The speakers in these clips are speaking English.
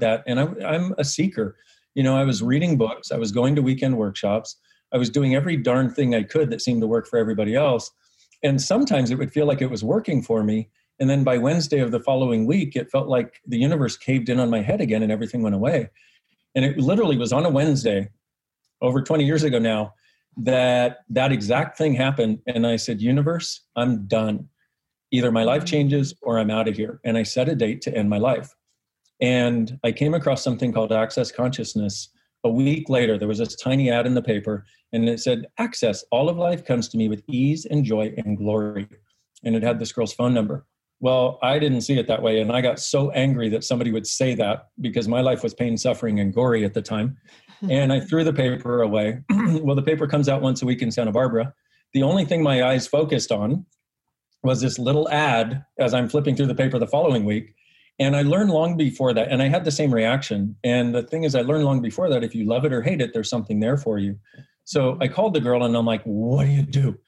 that. And I, I'm a seeker. You know, I was reading books, I was going to weekend workshops, I was doing every darn thing I could that seemed to work for everybody else. And sometimes it would feel like it was working for me. And then by Wednesday of the following week, it felt like the universe caved in on my head again and everything went away. And it literally was on a Wednesday over 20 years ago now that that exact thing happened. And I said, Universe, I'm done. Either my life mm. changes or I'm out of here. And I set a date to end my life. And I came across something called Access Consciousness. A week later, there was this tiny ad in the paper, and it said, Access, all of life comes to me with ease and joy and glory. And it had this girl's phone number. Well, I didn't see it that way. And I got so angry that somebody would say that because my life was pain, suffering, and gory at the time. and I threw the paper away. well, the paper comes out once a week in Santa Barbara. The only thing my eyes focused on was this little ad as I'm flipping through the paper the following week. And I learned long before that, and I had the same reaction. And the thing is, I learned long before that if you love it or hate it, there's something there for you. So I called the girl and I'm like, what do you do?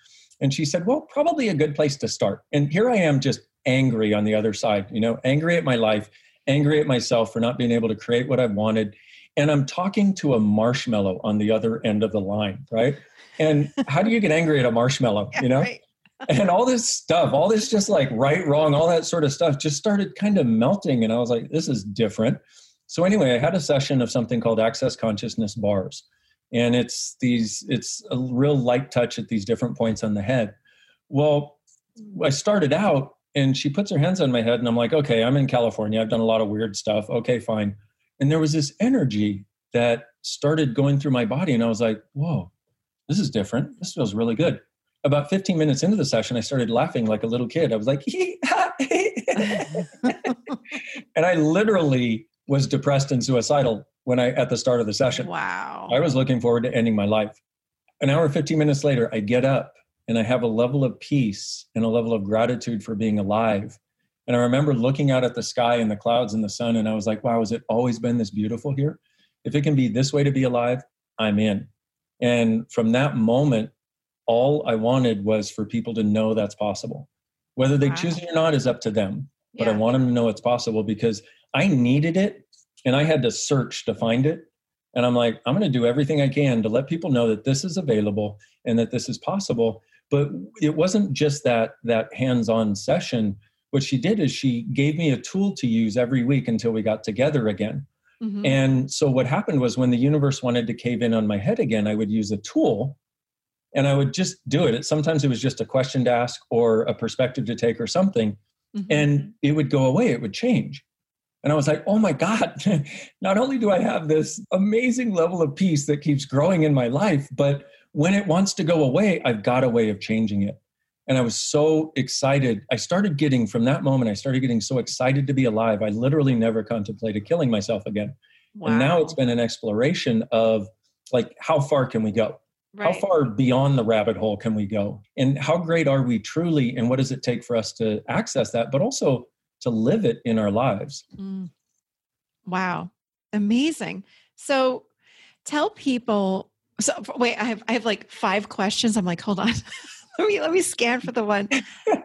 And she said, well, probably a good place to start. And here I am just angry on the other side, you know, angry at my life, angry at myself for not being able to create what I wanted. And I'm talking to a marshmallow on the other end of the line, right? And how do you get angry at a marshmallow, you know? Right. And all this stuff, all this just like right, wrong, all that sort of stuff just started kind of melting. And I was like, this is different. So anyway, I had a session of something called access consciousness bars. And it's these, it's a real light touch at these different points on the head. Well, I started out and she puts her hands on my head and I'm like, okay, I'm in California. I've done a lot of weird stuff. Okay, fine. And there was this energy that started going through my body. And I was like, whoa, this is different. This feels really good. About 15 minutes into the session, I started laughing like a little kid. I was like, and I literally was depressed and suicidal when I at the start of the session. Wow. I was looking forward to ending my life. An hour 15 minutes later, I get up and I have a level of peace and a level of gratitude for being alive. And I remember looking out at the sky and the clouds and the sun, and I was like, wow, has it always been this beautiful here? If it can be this way to be alive, I'm in. And from that moment, all I wanted was for people to know that's possible. Whether they wow. choose it or not is up to them. But yeah. I want them to know it's possible because I needed it and I had to search to find it. And I'm like, I'm going to do everything I can to let people know that this is available and that this is possible but it wasn't just that that hands-on session what she did is she gave me a tool to use every week until we got together again mm-hmm. and so what happened was when the universe wanted to cave in on my head again i would use a tool and i would just do it sometimes it was just a question to ask or a perspective to take or something mm-hmm. and it would go away it would change and I was like, oh my God, not only do I have this amazing level of peace that keeps growing in my life, but when it wants to go away, I've got a way of changing it. And I was so excited. I started getting, from that moment, I started getting so excited to be alive. I literally never contemplated killing myself again. Wow. And now it's been an exploration of like, how far can we go? Right. How far beyond the rabbit hole can we go? And how great are we truly? And what does it take for us to access that, but also to live it in our lives? Mm. Wow. Amazing. So tell people so wait, I have I have like five questions. I'm like, hold on. let me let me scan for the one.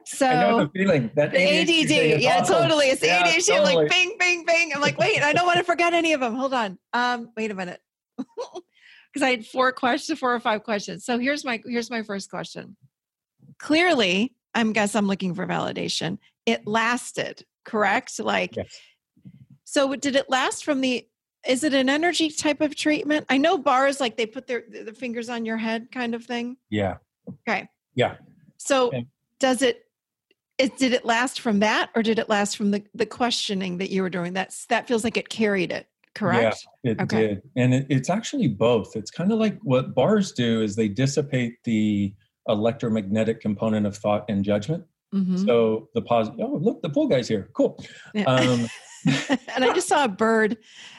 So I know the feeling that the ADD. Yeah, awesome. totally. It's yeah, ADHD. Totally. Like bing, bing, bing. I'm like, wait, I don't want to forget any of them. Hold on. Um, wait a minute. Because I had four questions, four or five questions. So here's my here's my first question. Clearly, I'm guess I'm looking for validation. It lasted, correct? Like yes. so did it last from the is it an energy type of treatment? I know bars like they put their the fingers on your head kind of thing. Yeah. Okay. Yeah. So does it it did it last from that or did it last from the the questioning that you were doing? That's that feels like it carried it, correct? Yeah, it okay. did. And it, it's actually both. It's kind of like what bars do is they dissipate the electromagnetic component of thought and judgment. Mm-hmm. So the positive, oh, look, the pool guy's here. Cool. Yeah. Um, and I just saw a bird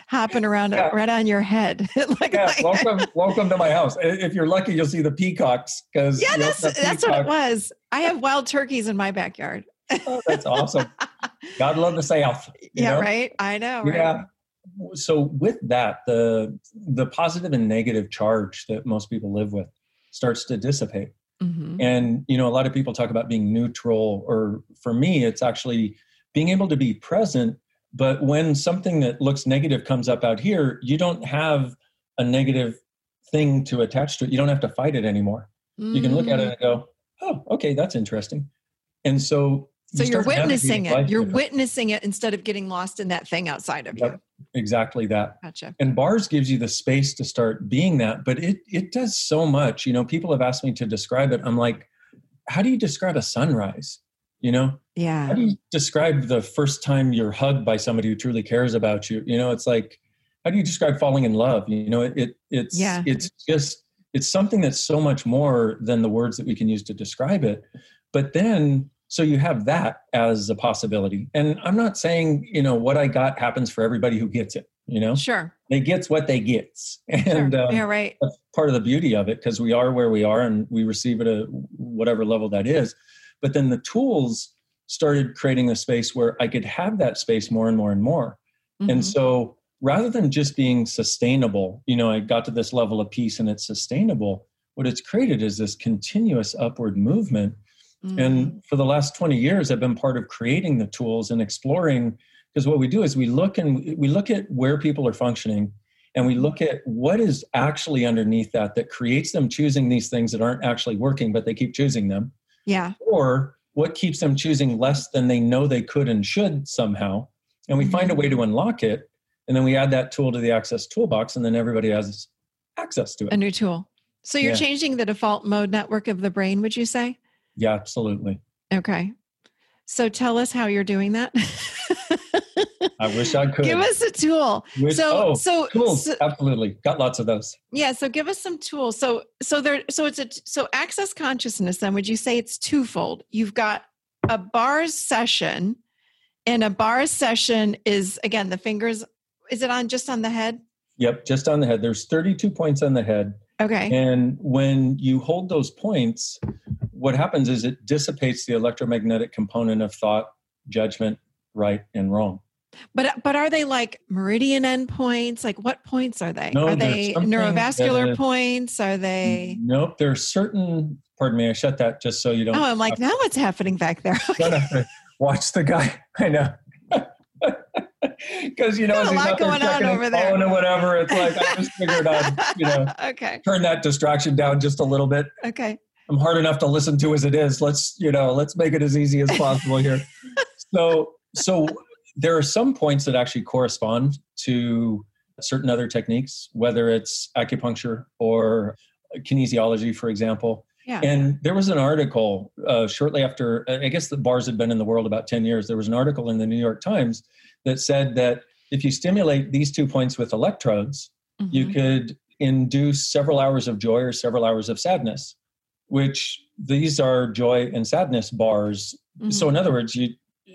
hopping around yeah. right on your head. like, yeah, like, welcome, welcome to my house. If you're lucky, you'll see the peacocks because yeah, that's that's what it was. I have wild turkeys in my backyard. oh, that's awesome. God love the South. Yeah, know? right. I know. Right? Yeah. So with that, the the positive and negative charge that most people live with starts to dissipate. Mm-hmm. And you know, a lot of people talk about being neutral, or for me, it's actually being able to be present But when something that looks negative comes up out here, you don't have a negative thing to attach to it. You don't have to fight it anymore. Mm. You can look at it and go, oh, okay, that's interesting. And so so you are witnessing it. You're witnessing it instead of getting lost in that thing outside of yep, you. Exactly that. Gotcha. And bars gives you the space to start being that, but it it does so much. You know, people have asked me to describe it. I'm like, how do you describe a sunrise? You know? Yeah. How do you describe the first time you're hugged by somebody who truly cares about you? You know, it's like, how do you describe falling in love? You know, it, it it's yeah. it's just it's something that's so much more than the words that we can use to describe it. But then so you have that as a possibility. And i'm not saying you know what i got happens for everybody who gets it you know? Sure. They gets what they gets. And sure. um, yeah right. that's part of the beauty of it because we are where we are and we receive it at whatever level that is. But then the tools started creating a space where i could have that space more and more and more. Mm-hmm. and so rather than just being sustainable you know i got to this level of peace and it's sustainable what it's created is this continuous upward movement Mm-hmm. And for the last 20 years, I've been part of creating the tools and exploring because what we do is we look and we look at where people are functioning and we look at what is actually underneath that that creates them choosing these things that aren't actually working but they keep choosing them yeah or what keeps them choosing less than they know they could and should somehow and we mm-hmm. find a way to mm-hmm. unlock it and then we add that tool to the access toolbox and then everybody has access to it a new tool so you're yeah. changing the default mode network of the brain would you say yeah, absolutely. Okay. So tell us how you're doing that. I wish I could. Give us a tool. Wish, so, oh, so tools, so, absolutely. Got lots of those. Yeah. So give us some tools. So, so there, so it's a, so access consciousness, then would you say it's twofold? You've got a bars session and a bars session is again, the fingers, is it on just on the head? Yep. Just on the head. There's 32 points on the head. Okay. And when you hold those points, what happens is it dissipates the electromagnetic component of thought, judgment, right and wrong. But but are they like meridian endpoints? Like what points are they? No, are they neurovascular points? Are they? Nope. There are certain. Pardon me. I shut that just so you don't. Oh, I'm like now what's happening back there? Watch the guy. I know. Because you know, a lot going on over there, or whatever. It's like I just figured I'd you know, okay, turn that distraction down just a little bit. Okay. I'm hard enough to listen to as it is. Let's, you know, let's make it as easy as possible here. so, so there are some points that actually correspond to certain other techniques, whether it's acupuncture or kinesiology, for example. Yeah. And there was an article uh, shortly after, I guess the bars had been in the world about 10 years. There was an article in the New York Times that said that if you stimulate these two points with electrodes, mm-hmm. you could induce several hours of joy or several hours of sadness which these are joy and sadness bars. Mm-hmm. So in other words, you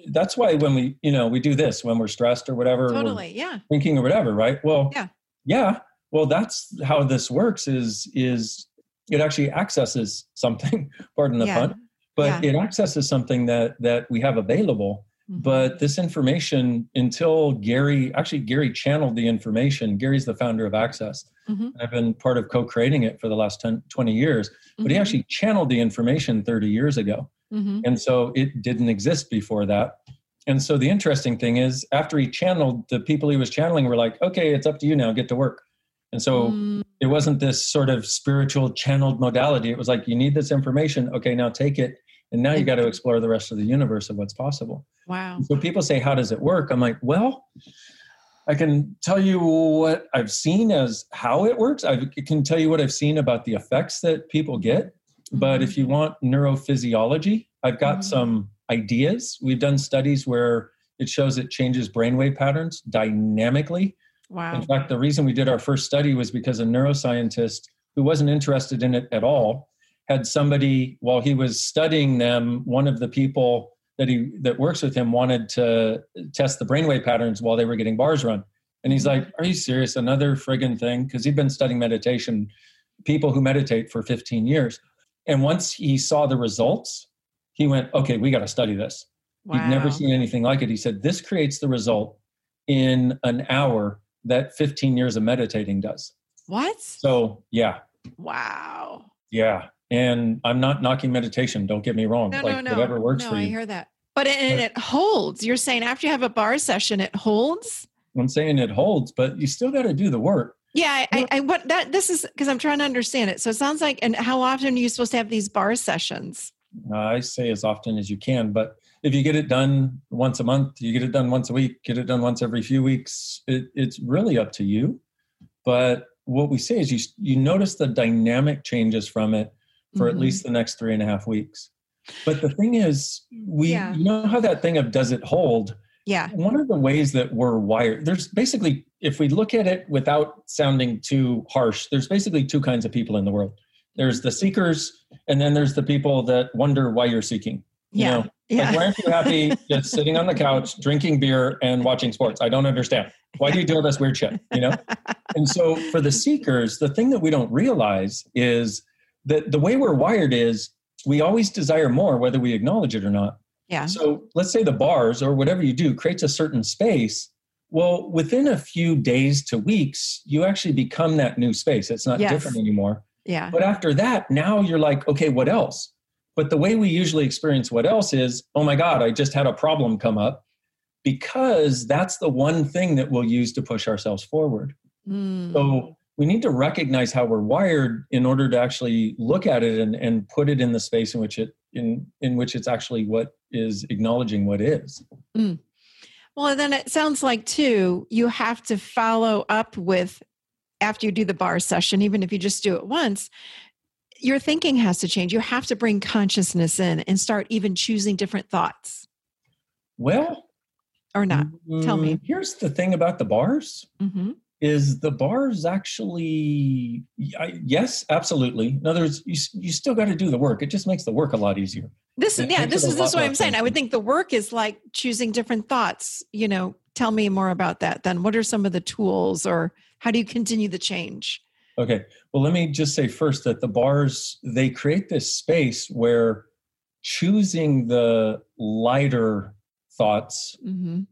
that's why when we you know we do this when we're stressed or whatever totally yeah thinking or whatever right well yeah yeah well that's how this works is is it actually accesses something pardon the yeah. pun but yeah. it accesses something that that we have available mm-hmm. but this information until gary actually gary channeled the information gary's the founder of access mm-hmm. i've been part of co-creating it for the last 10 20 years but mm-hmm. he actually channeled the information 30 years ago. Mm-hmm. And so it didn't exist before that. And so the interesting thing is, after he channeled, the people he was channeling were like, okay, it's up to you now, get to work. And so mm. it wasn't this sort of spiritual channeled modality. It was like, you need this information. Okay, now take it. And now you got to explore the rest of the universe of what's possible. Wow. so people say, how does it work? I'm like, well, I can tell you what I've seen as how it works. I can tell you what I've seen about the effects that people get. Mm-hmm. But if you want neurophysiology, I've got mm-hmm. some ideas. We've done studies where it shows it changes brainwave patterns dynamically. Wow. In fact, the reason we did our first study was because a neuroscientist who wasn't interested in it at all had somebody, while he was studying them, one of the people that he that works with him wanted to test the brainwave patterns while they were getting bars run. And he's mm-hmm. like, "Are you serious? Another friggin' thing?" Because he'd been studying meditation, people who meditate for 15 years. And once he saw the results, he went, "Okay, we got to study this." Wow. He'd never seen anything like it. He said, "This creates the result in an hour that 15 years of meditating does." What? So, yeah. Wow. Yeah. And I'm not knocking meditation. Don't get me wrong. No, like no, no. whatever works no, for you. I hear that. But it, and it holds. You're saying after you have a bar session, it holds. I'm saying it holds, but you still got to do the work. Yeah, I, I, what that this is because I'm trying to understand it. So it sounds like, and how often are you supposed to have these bar sessions? Uh, I say as often as you can, but if you get it done once a month, you get it done once a week, get it done once every few weeks. It, it's really up to you. But what we say is you you notice the dynamic changes from it for mm-hmm. at least the next three and a half weeks. But the thing is, we yeah. you know how that thing of does it hold? Yeah. One of the ways that we're wired, there's basically, if we look at it without sounding too harsh, there's basically two kinds of people in the world. There's the seekers, and then there's the people that wonder why you're seeking. You yeah. Know, yeah. Like, why aren't you happy just sitting on the couch, drinking beer, and watching sports? I don't understand. Why do you do all this weird shit? You know? and so for the seekers, the thing that we don't realize is that the way we're wired is we always desire more, whether we acknowledge it or not. Yeah. So let's say the bars or whatever you do creates a certain space. Well, within a few days to weeks, you actually become that new space. It's not yes. different anymore. Yeah. But after that, now you're like, okay, what else? But the way we usually experience what else is, oh my God, I just had a problem come up because that's the one thing that we'll use to push ourselves forward. Mm. So we need to recognize how we're wired in order to actually look at it and, and put it in the space in which it in in which it's actually what is acknowledging what is. Mm. Well, then it sounds like too you have to follow up with after you do the bar session, even if you just do it once, your thinking has to change. You have to bring consciousness in and start even choosing different thoughts. Well, or not. Tell me. Mm, here's the thing about the bars. Mm-hmm. Is the bars actually? yes, absolutely. In other words, you, you still got to do the work. It just makes the work a lot easier. This is yeah. This is this what I'm saying. I would think the work is like choosing different thoughts. You know, tell me more about that. Then, what are some of the tools, or how do you continue the change? Okay. Well, let me just say first that the bars they create this space where choosing the lighter thoughts mm-hmm.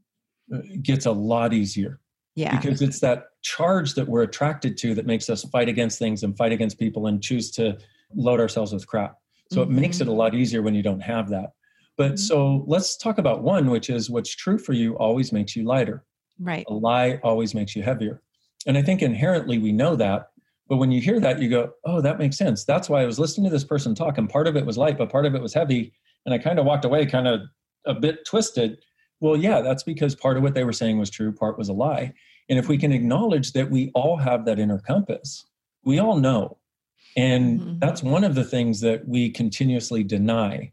Gets a lot easier. Yeah. Because it's that charge that we're attracted to that makes us fight against things and fight against people and choose to load ourselves with crap. So mm-hmm. it makes it a lot easier when you don't have that. But mm-hmm. so let's talk about one, which is what's true for you always makes you lighter. Right. A lie always makes you heavier. And I think inherently we know that. But when you hear that, you go, oh, that makes sense. That's why I was listening to this person talk, and part of it was light, but part of it was heavy. And I kind of walked away kind of a bit twisted. Well, yeah, that's because part of what they were saying was true, part was a lie. And if we can acknowledge that we all have that inner compass, we all know. And mm-hmm. that's one of the things that we continuously deny.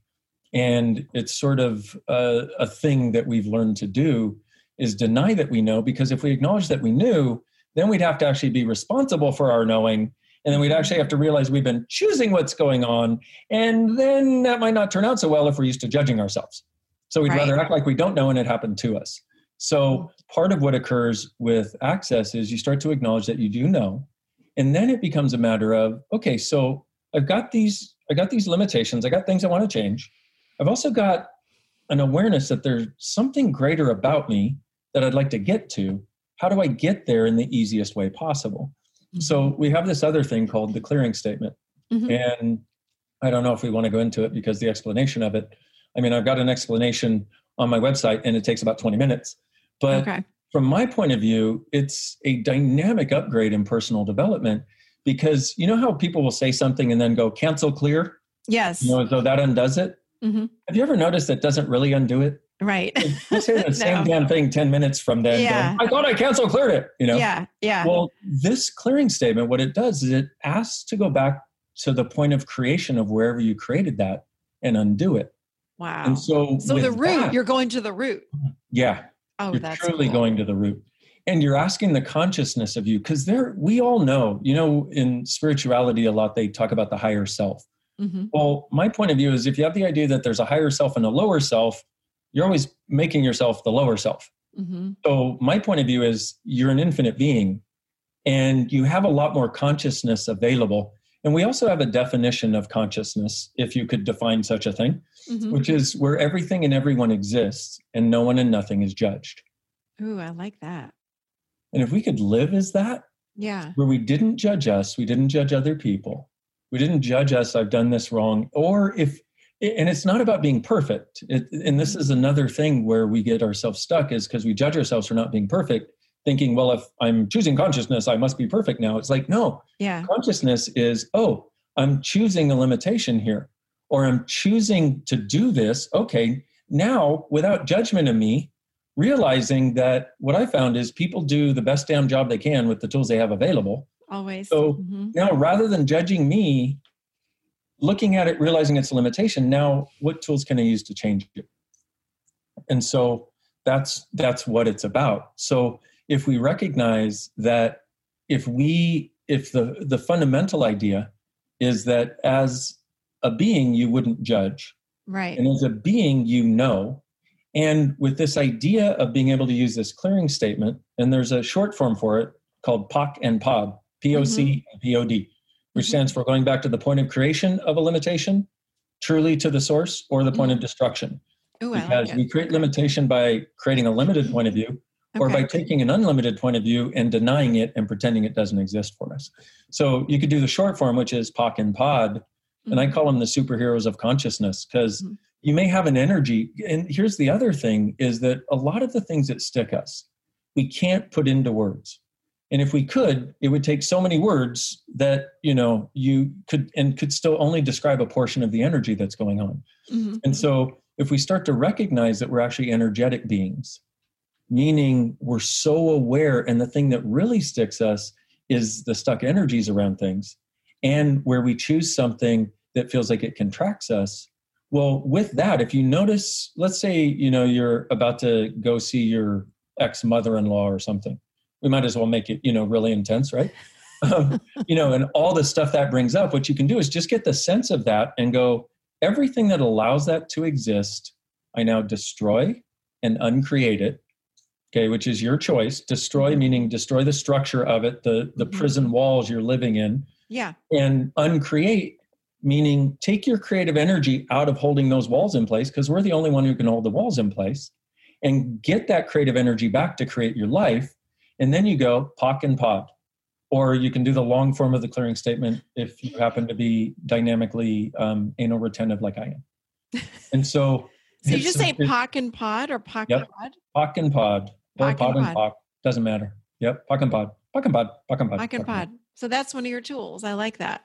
And it's sort of a, a thing that we've learned to do is deny that we know because if we acknowledge that we knew, then we'd have to actually be responsible for our knowing. And then we'd actually have to realize we've been choosing what's going on. And then that might not turn out so well if we're used to judging ourselves. So we'd right. rather act like we don't know and it happened to us. So part of what occurs with access is you start to acknowledge that you do know. And then it becomes a matter of, okay, so I've got these, I got these limitations, I got things I want to change. I've also got an awareness that there's something greater about me that I'd like to get to how do I get there in the easiest way possible? Mm-hmm. So we have this other thing called the clearing statement. Mm-hmm. And I don't know if we want to go into it because the explanation of it, I mean, I've got an explanation on my website and it takes about 20 minutes. But okay. from my point of view, it's a dynamic upgrade in personal development because you know how people will say something and then go cancel clear? Yes. You know, so that undoes it. Mm-hmm. Have you ever noticed that doesn't really undo it? Right. You say the same no. damn thing 10 minutes from then. Yeah. Going, I thought I canceled cleared it, you know? Yeah. Yeah. Well, this clearing statement, what it does is it asks to go back to the point of creation of wherever you created that and undo it. Wow. And so, so the root, that, you're going to the root. Yeah. Oh, you're that's truly cool. going to the root. And you're asking the consciousness of you, because there we all know, you know, in spirituality a lot they talk about the higher self. Mm-hmm. Well, my point of view is if you have the idea that there's a higher self and a lower self, you're always making yourself the lower self. Mm-hmm. So, my point of view is you're an infinite being and you have a lot more consciousness available. And we also have a definition of consciousness, if you could define such a thing, mm-hmm. which is where everything and everyone exists and no one and nothing is judged. Ooh, I like that. And if we could live as that, yeah, where we didn't judge us, we didn't judge other people, we didn't judge us, I've done this wrong, or if and it's not about being perfect. It, and this is another thing where we get ourselves stuck is because we judge ourselves for not being perfect, thinking, well, if I'm choosing consciousness, I must be perfect now. It's like, no, yeah. consciousness is, oh, I'm choosing a limitation here, or I'm choosing to do this. Okay, now without judgment of me, realizing that what I found is people do the best damn job they can with the tools they have available. Always. So mm-hmm. now rather than judging me, looking at it, realizing it's a limitation, now what tools can I use to change it? And so that's that's what it's about. So if we recognize that if we if the the fundamental idea is that as a being you wouldn't judge right and as a being you know and with this idea of being able to use this clearing statement and there's a short form for it called poc and pod poc mm-hmm. and pod which mm-hmm. stands for going back to the point of creation of a limitation truly to the source or the point mm-hmm. of destruction Ooh, because like we create limitation by creating a limited point of view or by taking an unlimited point of view and denying it and pretending it doesn't exist for us. So you could do the short form, which is POC and POD, mm-hmm. and I mm-hmm. call them the superheroes of consciousness because mm-hmm. you may have an energy. And here's the other thing is that a lot of the things that stick us, we can't put into words. And if we could, it would take so many words that you know you could and could still only describe a portion of the energy that's going on. Mm-hmm. And so if we start to recognize that we're actually energetic beings meaning we're so aware and the thing that really sticks us is the stuck energies around things. And where we choose something that feels like it contracts us well with that if you notice let's say you know you're about to go see your ex mother-in-law or something we might as well make it you know really intense right? Um, you know and all the stuff that brings up what you can do is just get the sense of that and go everything that allows that to exist i now destroy and uncreate it okay which is your choice. Destroy mm-hmm. meaning destroy the structure of it the the mm-hmm. prison walls you're living in. Yeah. And uncreate meaning take your creative energy out of holding those walls in place because we're the only one who can hold the walls in place and get that creative energy back to create your life. And then you go POC and pod or you can do the long form of the clearing statement if you happen to be dynamically um, anal retentive like i am. And so so you just say POC and pod or POC yep, pod? Poc and pod POC pod and, pod. Doesn't matter. Yep. POC and pod. POC and pod. POC and pod. POC and pod. So that's one of your tools. I like that.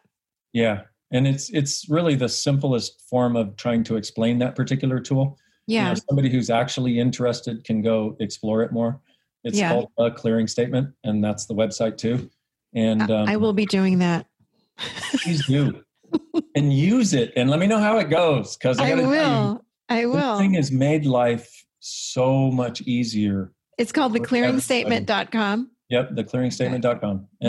Yeah. And it's it's really the simplest form of trying to explain that particular tool. Yeah. You know, somebody who's actually interested can go explore it more. It's yeah. called a clearing statement, and that's the website too. And um, I will be doing that. please do. and use it and let me know how it goes because I, I will. You, I will. This thing has made life so much easier it's called theclearingstatement.com. Yep, theclearingstatement.com. And